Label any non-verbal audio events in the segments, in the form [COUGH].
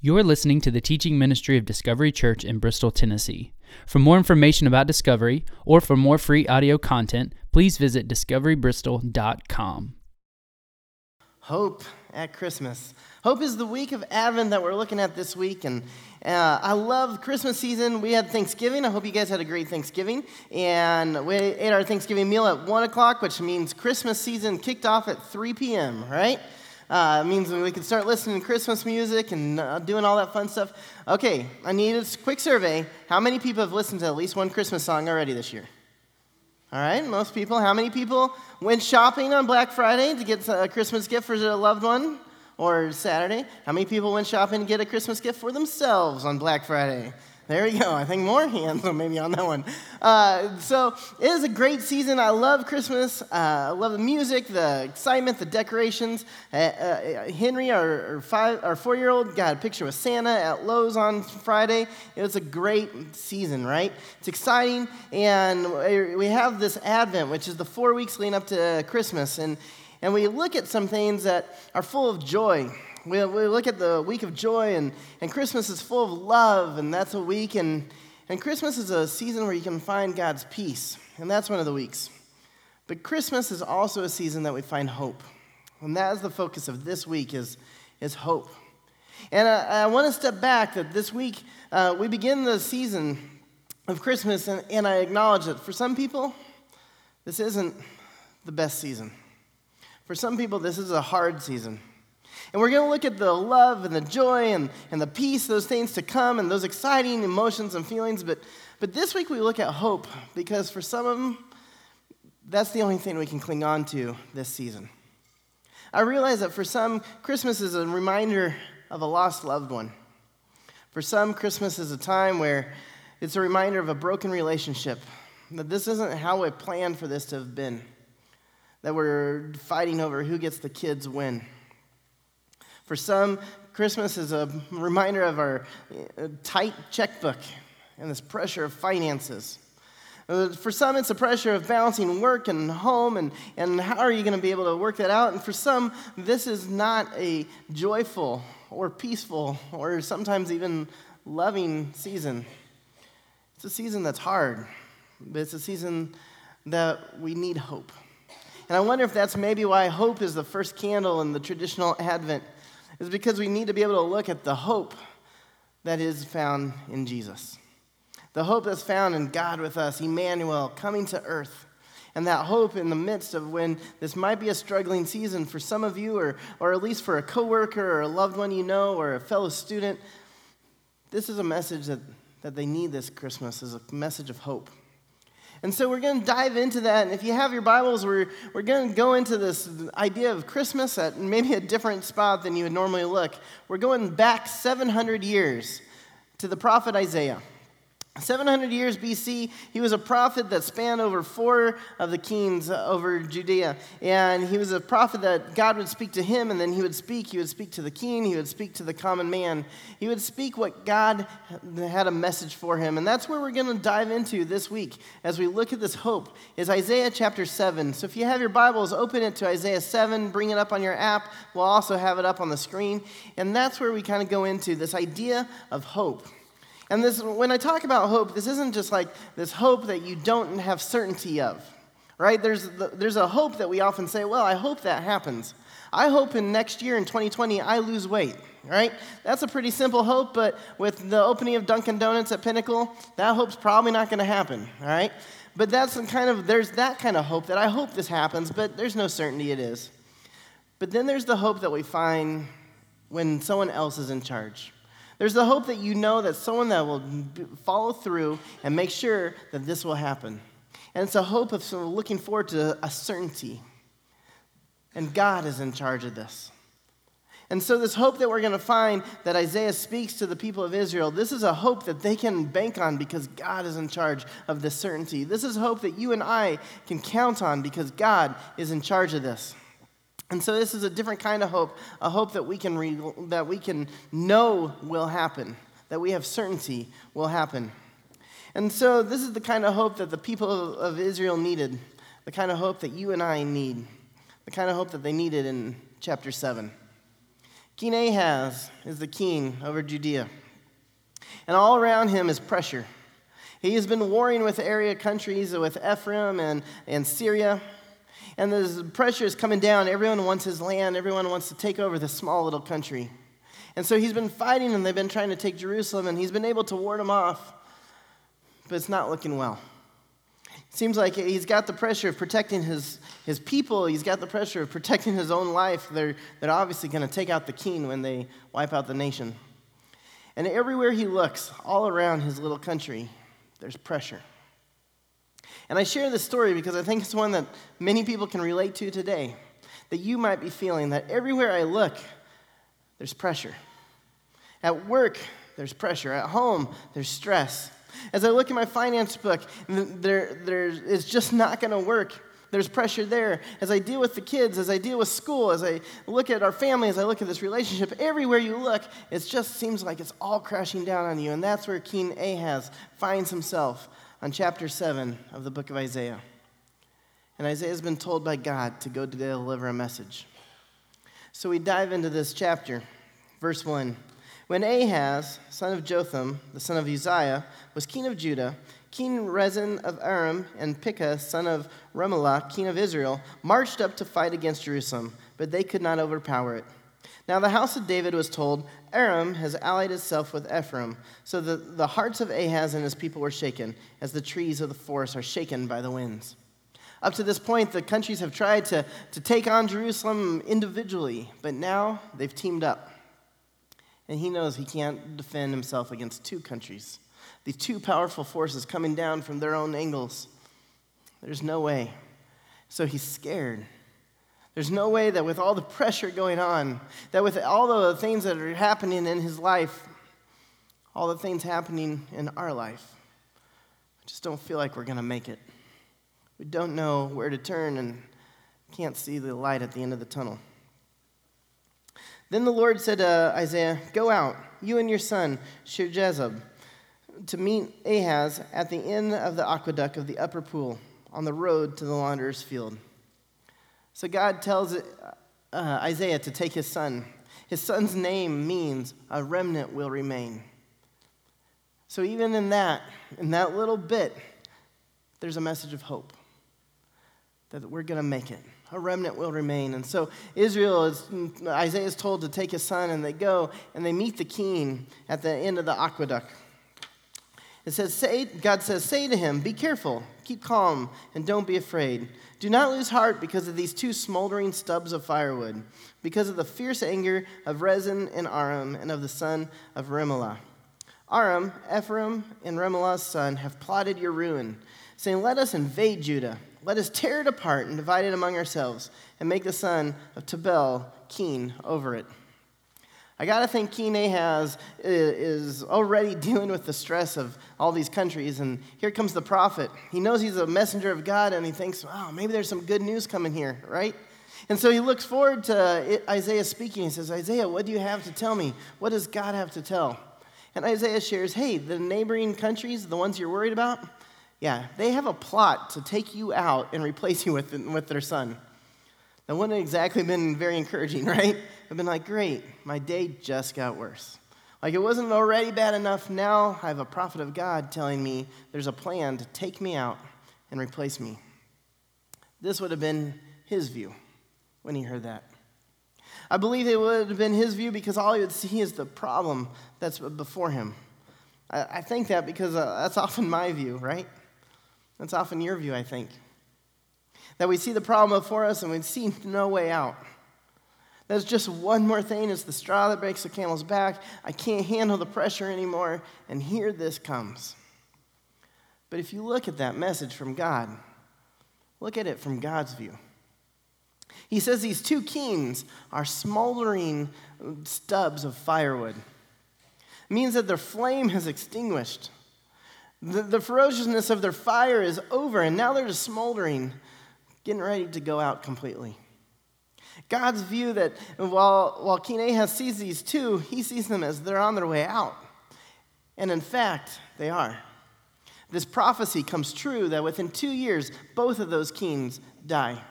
You're listening to the teaching ministry of Discovery Church in Bristol, Tennessee. For more information about Discovery or for more free audio content, please visit discoverybristol.com. Hope at Christmas. Hope is the week of Advent that we're looking at this week, and uh, I love Christmas season. We had Thanksgiving. I hope you guys had a great Thanksgiving, and we ate our Thanksgiving meal at one o'clock, which means Christmas season kicked off at 3 p.m. Right? Uh, it means we can start listening to Christmas music and uh, doing all that fun stuff. Okay, I need a quick survey. How many people have listened to at least one Christmas song already this year? All right, most people. How many people went shopping on Black Friday to get a Christmas gift for a loved one? Or Saturday? How many people went shopping to get a Christmas gift for themselves on Black Friday? There we go. I think more hands on [LAUGHS] maybe on that one. Uh, so it is a great season. I love Christmas. Uh, I love the music, the excitement, the decorations. Uh, uh Henry, our, our, five, our four-year-old, got a picture with Santa at Lowe's on Friday. It was a great season, right? It's exciting, and we have this Advent, which is the four weeks leading up to Christmas, and and we look at some things that are full of joy we, we look at the week of joy, and, and Christmas is full of love, and that's a week. And, and Christmas is a season where you can find God's peace, and that's one of the weeks. But Christmas is also a season that we find hope. And that is the focus of this week is, is hope. And I, I want to step back that this week uh, we begin the season of Christmas, and, and I acknowledge that for some people, this isn't the best season. For some people, this is a hard season. And we're going to look at the love and the joy and, and the peace, those things to come, and those exciting emotions and feelings. But, but this week we look at hope because for some of them, that's the only thing we can cling on to this season. I realize that for some, Christmas is a reminder of a lost loved one. For some, Christmas is a time where it's a reminder of a broken relationship, that this isn't how we planned for this to have been, that we're fighting over who gets the kids when. For some, Christmas is a reminder of our uh, tight checkbook and this pressure of finances. Uh, for some, it's a pressure of balancing work and home, and, and how are you going to be able to work that out? And for some, this is not a joyful or peaceful or sometimes even loving season. It's a season that's hard, but it's a season that we need hope. And I wonder if that's maybe why hope is the first candle in the traditional Advent is because we need to be able to look at the hope that is found in Jesus. The hope that's found in God with us, Emmanuel, coming to earth. And that hope in the midst of when this might be a struggling season for some of you, or, or at least for a coworker or a loved one you know, or a fellow student, this is a message that, that they need this Christmas, is a message of hope. And so we're going to dive into that. And if you have your Bibles, we're, we're going to go into this idea of Christmas at maybe a different spot than you would normally look. We're going back 700 years to the prophet Isaiah. 700 years BC, he was a prophet that spanned over four of the kings uh, over Judea. And he was a prophet that God would speak to him, and then he would speak. He would speak to the king, he would speak to the common man. He would speak what God had a message for him. And that's where we're going to dive into this week as we look at this hope, is Isaiah chapter 7. So if you have your Bibles, open it to Isaiah 7, bring it up on your app. We'll also have it up on the screen. And that's where we kind of go into this idea of hope. And this, when I talk about hope, this isn't just like this hope that you don't have certainty of, right? There's, there's a hope that we often say, well, I hope that happens. I hope in next year in 2020 I lose weight, right? That's a pretty simple hope, but with the opening of Dunkin' Donuts at Pinnacle, that hope's probably not going to happen, right? But that's kind of, there's that kind of hope that I hope this happens, but there's no certainty it is. But then there's the hope that we find when someone else is in charge. There's the hope that you know that someone that will follow through and make sure that this will happen. And it's a hope of looking forward to a certainty. And God is in charge of this. And so, this hope that we're going to find that Isaiah speaks to the people of Israel, this is a hope that they can bank on because God is in charge of this certainty. This is hope that you and I can count on because God is in charge of this. And so this is a different kind of hope, a hope that we can re- that we can know will happen, that we have certainty will happen. And so this is the kind of hope that the people of Israel needed, the kind of hope that you and I need, the kind of hope that they needed in chapter 7. King Ahaz is the king over Judea. And all around him is pressure. He has been warring with area countries, with Ephraim and, and Syria. And the pressure is coming down. Everyone wants his land, everyone wants to take over this small little country. And so he's been fighting, and they've been trying to take Jerusalem, and he's been able to ward them off. But it's not looking well. It seems like he's got the pressure of protecting his, his people, he's got the pressure of protecting his own life. They're, they're obviously going to take out the king when they wipe out the nation. And everywhere he looks, all around his little country, there's pressure. And I share this story because I think it's one that many people can relate to today. That you might be feeling that everywhere I look, there's pressure. At work, there's pressure. At home, there's stress. As I look at my finance book, there, there, it's just not going to work. There's pressure there. As I deal with the kids, as I deal with school, as I look at our family, as I look at this relationship, everywhere you look, it just seems like it's all crashing down on you. And that's where King Ahaz finds himself on chapter 7 of the book of Isaiah. And Isaiah has been told by God to go to deliver a message. So we dive into this chapter, verse 1. When Ahaz, son of Jotham, the son of Uzziah, was king of Judah, King Rezin of Aram and Pekah, son of Remaliah, king of Israel, marched up to fight against Jerusalem, but they could not overpower it. Now the house of David was told, Aram has allied itself with Ephraim. So the, the hearts of Ahaz and his people were shaken, as the trees of the forest are shaken by the winds. Up to this point, the countries have tried to, to take on Jerusalem individually, but now they've teamed up. And he knows he can't defend himself against two countries, these two powerful forces coming down from their own angles. There's no way. So he's scared. There's no way that with all the pressure going on, that with all the things that are happening in his life, all the things happening in our life, I just don't feel like we're going to make it. We don't know where to turn and can't see the light at the end of the tunnel. Then the Lord said to Isaiah, Go out, you and your son, Shear-jashub, to meet Ahaz at the end of the aqueduct of the upper pool on the road to the launderer's field. So God tells uh, Isaiah to take his son. His son's name means a remnant will remain. So even in that, in that little bit, there's a message of hope that we're going to make it. A remnant will remain. And so Israel is, Isaiah is told to take his son, and they go and they meet the king at the end of the aqueduct. It says, say, God says, say to him, be careful, keep calm, and don't be afraid. Do not lose heart because of these two smoldering stubs of firewood, because of the fierce anger of Rezin and Aram and of the son of Remaliah. Aram, Ephraim, and Remaliah's son have plotted your ruin, saying, Let us invade Judah. Let us tear it apart and divide it among ourselves, and make the son of Tabel king over it. I got to think King Ahaz is already [LAUGHS] dealing with the stress of all these countries. And here comes the prophet. He knows he's a messenger of God, and he thinks, wow, maybe there's some good news coming here, right? And so he looks forward to Isaiah speaking. He says, Isaiah, what do you have to tell me? What does God have to tell? And Isaiah shares, hey, the neighboring countries, the ones you're worried about, yeah, they have a plot to take you out and replace you with, with their son. That wouldn't exactly been very encouraging, [LAUGHS] right? I've been like, great, my day just got worse. Like it wasn't already bad enough. Now I have a prophet of God telling me there's a plan to take me out and replace me. This would have been his view when he heard that. I believe it would have been his view because all he would see is the problem that's before him. I, think that because uh, that's often my view, right? That's often your view, I think. That we see the problem before us and we see no way out. That's just one more thing. It's the straw that breaks the camel's back. I can't handle the pressure anymore. And here this comes. But if you look at that message from God, look at it from God's view. He says these two kings are smoldering stubs of firewood. It means that their flame has extinguished. The, the ferociousness of their fire is over, and now they're just smoldering, getting ready to go out completely. God's view that while, while King Ahaz sees these two, he sees them as they're on their way out. And in fact, they are. This prophecy comes true that within two years, both of those kings die.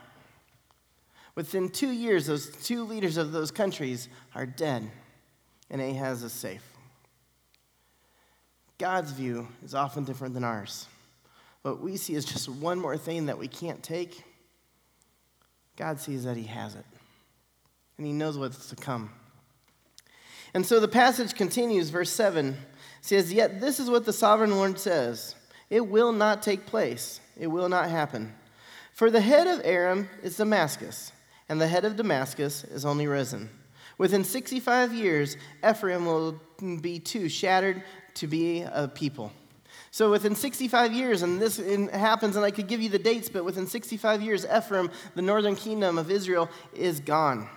Within two years, those two leaders of those countries are dead, and Ahaz is safe. God's view is often different than ours. What we see is just one more thing that we can't take. God sees that He has it, and He knows what's to come. And so the passage continues, verse 7 says, Yet this is what the sovereign Lord says it will not take place, it will not happen. For the head of Aram is Damascus, and the head of Damascus is only Rezin. Within 65 years, Ephraim will be too shattered to be a people. So within 65 years, and this happens, and I could give you the dates, but within 65 years, Ephraim, the northern kingdom of Israel, is gone.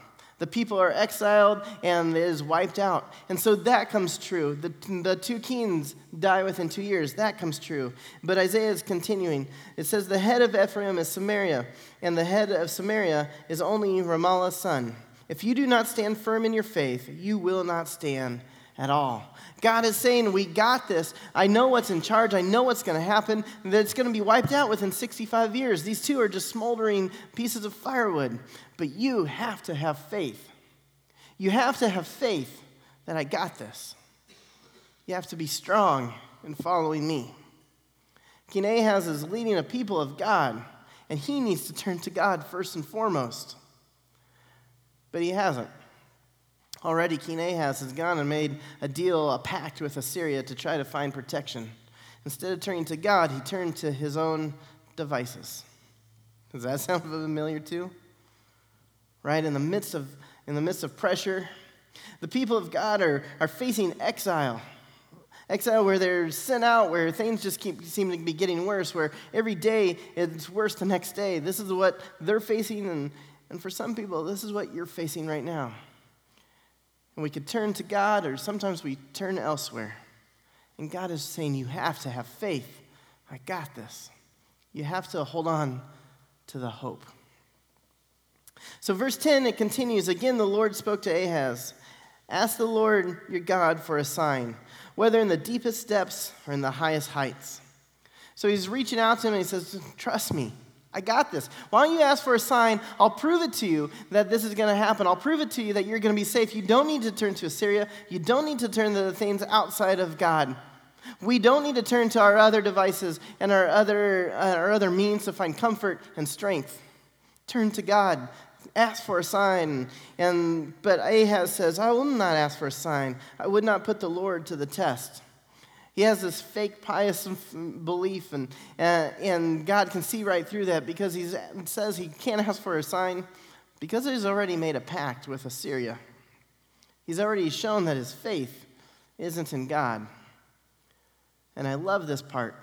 The people are exiled and it is wiped out. And so that comes true. The, the two kings die within two years. That comes true. But Isaiah is continuing. It says, The head of Ephraim is Samaria, and the head of Samaria is only Remaliah's son. If you do not stand firm in your faith, you will not stand at all. God is saying, We got this. I know what's in charge. I know what's going to happen. That it's going to be wiped out within 65 years. These two are just smoldering pieces of firewood. But you have to have faith. You have to have faith that I got this. You have to be strong in following me. King Ahaz is leading a people of God, and he needs to turn to God first and foremost. But he hasn't. Already, King Ahaz has gone and made a deal, a pact with Assyria to try to find protection. Instead of turning to God, he turned to his own devices. Does that [LAUGHS] sound familiar too? Right? In the midst of, in the midst of pressure, the people of God are, are facing exile. Exile where they're sent out, where things just keep seem to be getting worse, where every day it's worse the next day. This is what they're facing, and, and for some people, this is what you're facing right now. And we could turn to God, or sometimes we turn elsewhere. And God is saying, You have to have faith. I got this. You have to hold on to the hope. So, verse 10, it continues Again, the Lord spoke to Ahaz Ask the Lord your God for a sign, whether in the deepest depths or in the highest heights. So, he's reaching out to him and he says, Trust me. I got this. Why don't you ask for a sign? I'll prove it to you that this is going to happen. I'll prove it to you that you're going to be safe. You don't need to turn to Assyria. You don't need to turn to the things outside of God. We don't need to turn to our other devices and our other, uh, our other means to find comfort and strength. Turn to God. Ask for a sign. And, but Ahaz says, I will not ask for a sign. I would not put the Lord to the test. He has this fake pious belief, and, uh, and God can see right through that because he says he can't ask for a sign because he's already made a pact with Assyria. He's already shown that his faith isn't in God. And I love this part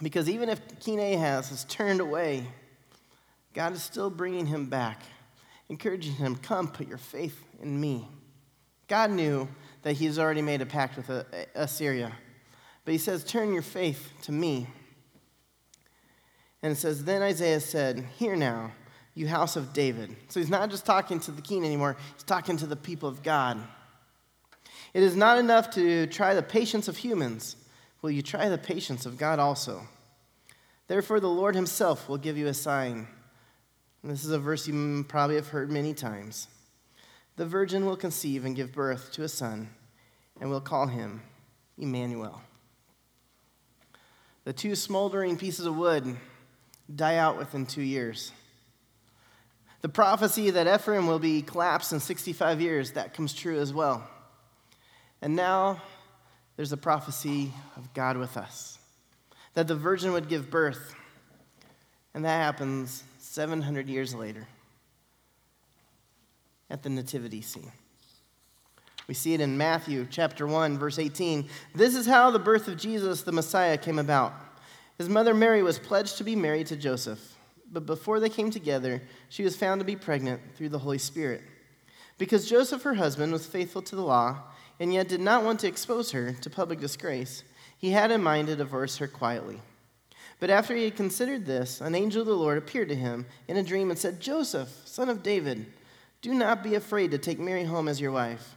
because even if King Ahaz has turned away, God is still bringing him back, encouraging him, Come, put your faith in me. God knew that he's already made a pact with uh, Assyria. But he says, Turn your faith to me. And it says, Then Isaiah said, Hear now, you house of David. So he's not just talking to the king anymore, he's talking to the people of God. It is not enough to try the patience of humans. Will you try the patience of God also? Therefore, the Lord himself will give you a sign. And this is a verse you probably have heard many times. The virgin will conceive and give birth to a son, and will call him Emmanuel. The two smoldering pieces of wood die out within two years. The prophecy that Ephraim will be collapsed in 65 years, that comes true as well. And now there's a prophecy of God with us that the virgin would give birth. And that happens 700 years later at the nativity scene. We see it in Matthew chapter 1, verse 18. This is how the birth of Jesus, the Messiah, came about. His mother Mary was pledged to be married to Joseph, but before they came together, she was found to be pregnant through the Holy Spirit. Because Joseph, her husband, was faithful to the law and yet did not want to expose her to public disgrace, he had in mind to divorce her quietly. But after he had considered this, an angel of the Lord appeared to him in a dream and said, Joseph, son of David, do not be afraid to take Mary home as your wife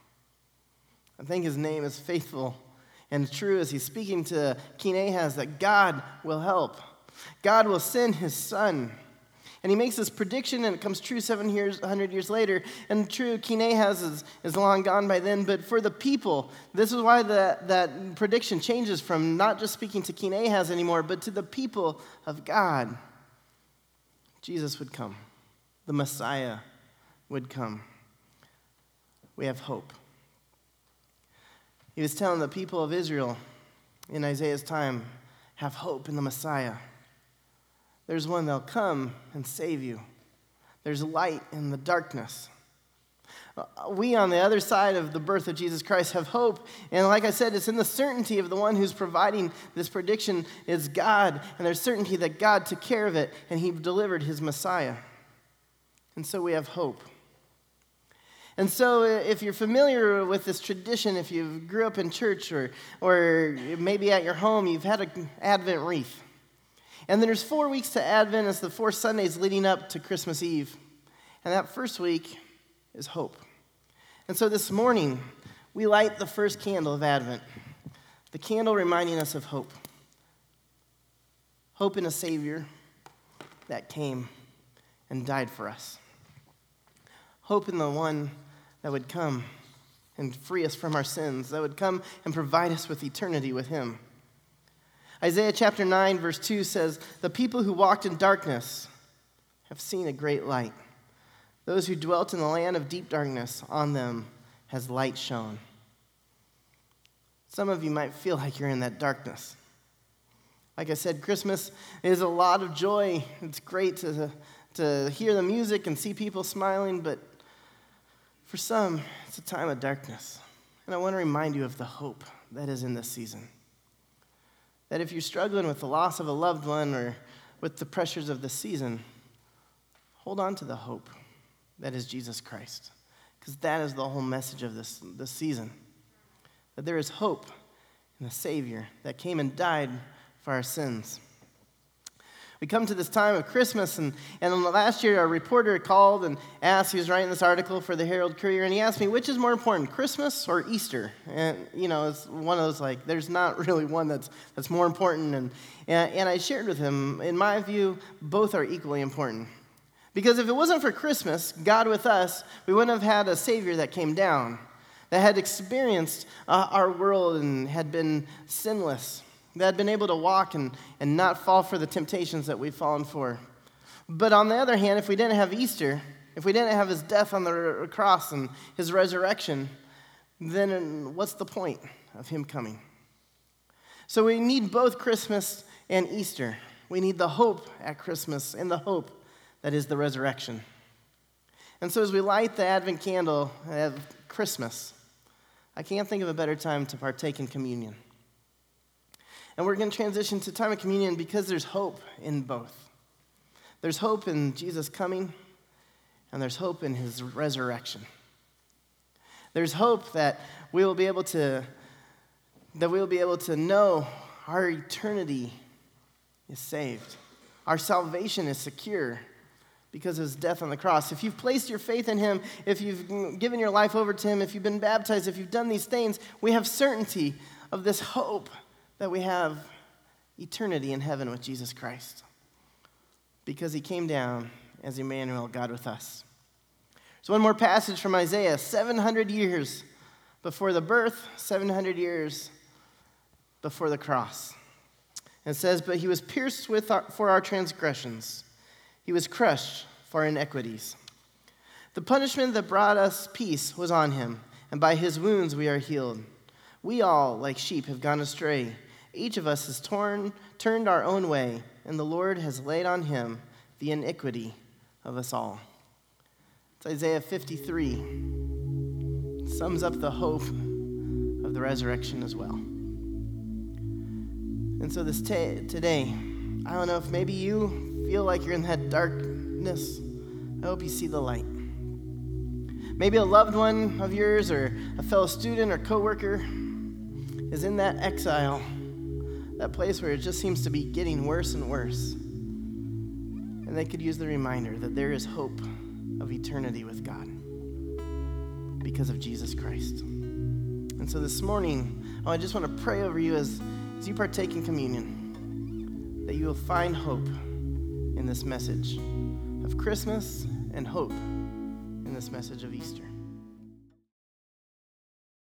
I think his name is faithful and true as he's speaking to King Ahaz that God will help. God will send his son. And he makes this prediction, and it comes true 700 years years later. And true, King Ahaz is, is long gone by then. But for the people, this is why the, that prediction changes from not just speaking to King Ahaz anymore, but to the people of God. Jesus would come, the Messiah would come. We have hope. He was telling the people of Israel in Isaiah's time have hope in the Messiah. There's one that'll come and save you. There's light in the darkness. Uh, we, on the other side of the birth of Jesus Christ, have hope. And like I said, it's in the certainty of the one who's providing this prediction is God. And there's certainty that God took care of it and he delivered his Messiah. And so we have hope. And so, uh, if you're familiar with this tradition, if you grew up in church or, or maybe at your home, you've had an Advent wreath. And then there's four weeks to Advent, it's the four Sundays leading up to Christmas Eve. And that first week is hope. And so this morning, we light the first candle of Advent, the candle reminding us of hope. Hope in a Savior that came and died for us. Hope in the one that would come and free us from our sins, that would come and provide us with eternity with Him. Isaiah chapter 9, verse 2 says, The people who walked in darkness have seen a great light. Those who dwelt in the land of deep darkness, on them has light shone. Some of you might feel like you're in that darkness. Like I said, Christmas is a lot of joy. It's great to, to hear the music and see people smiling, but for some, it's a time of darkness. And I want to remind you of the hope that is in this season. That if you're struggling with the loss of a loved one or with the pressures of the season, hold on to the hope that is Jesus Christ. Because that is the whole message of this, this season. That there is hope in the Savior that came and died for our sins. We come to this time of Christmas, and, and last year a reporter called and asked, he was writing this article for the Herald Courier, and he asked me, which is more important, Christmas or Easter? And, you know, it's one of those like, there's not [LAUGHS] really one that's, that's more important. And, and, and I shared with him, in my view, both are equally important. Because if it wasn't for Christmas, God with us, we wouldn't have had a Savior that came down, that had experienced uh, our world and had been sinless that had been able to walk and, and not fall for the temptations that we've fallen for. But on the other hand, if we didn't have Easter, if we didn't have his death on the cross and his resurrection, then what's the point of him coming? So we need both Christmas and Easter. We need the hope at Christmas and the hope that is the resurrection. And so as we light the Advent candle of Christmas, I can't think of a better time to partake in communion. And we're going to transition to time of communion because there's hope in both. There's hope in Jesus coming, and there's hope in his resurrection. There's hope that we will be able to that we'll be able to know our eternity is saved. Our salvation is secure because of his death on the cross. If you've placed your faith in him, if you've given your life over to him, if you've been baptized, if you've done these things, we have certainty of this hope that we have eternity in heaven with Jesus Christ because he came down as Emmanuel, God with us. So, one more passage from Isaiah 700 years before the birth, 700 years before the cross. And it says, But he was pierced with our, for our transgressions, he was crushed for our iniquities. The punishment that brought us peace was on him, and by his wounds we are healed. We all, like sheep, have gone astray. Each of us has torn, turned our own way, and the Lord has laid on him the iniquity of us all. It's Isaiah 53. It sums up the hope of the resurrection as well. And so, this t- today, I don't know if maybe you feel like you're in that darkness I hope you see the light. Maybe a loved one of yours or a fellow student or coworker is in that exile, that place where it just seems to be getting worse and worse. And they could use the reminder that there is hope of eternity with God because of Jesus Christ. And so this morning, oh, I just want to pray over you as, as you partake in communion, that you will find hope in this message of Christmas and hope in this message of Easter.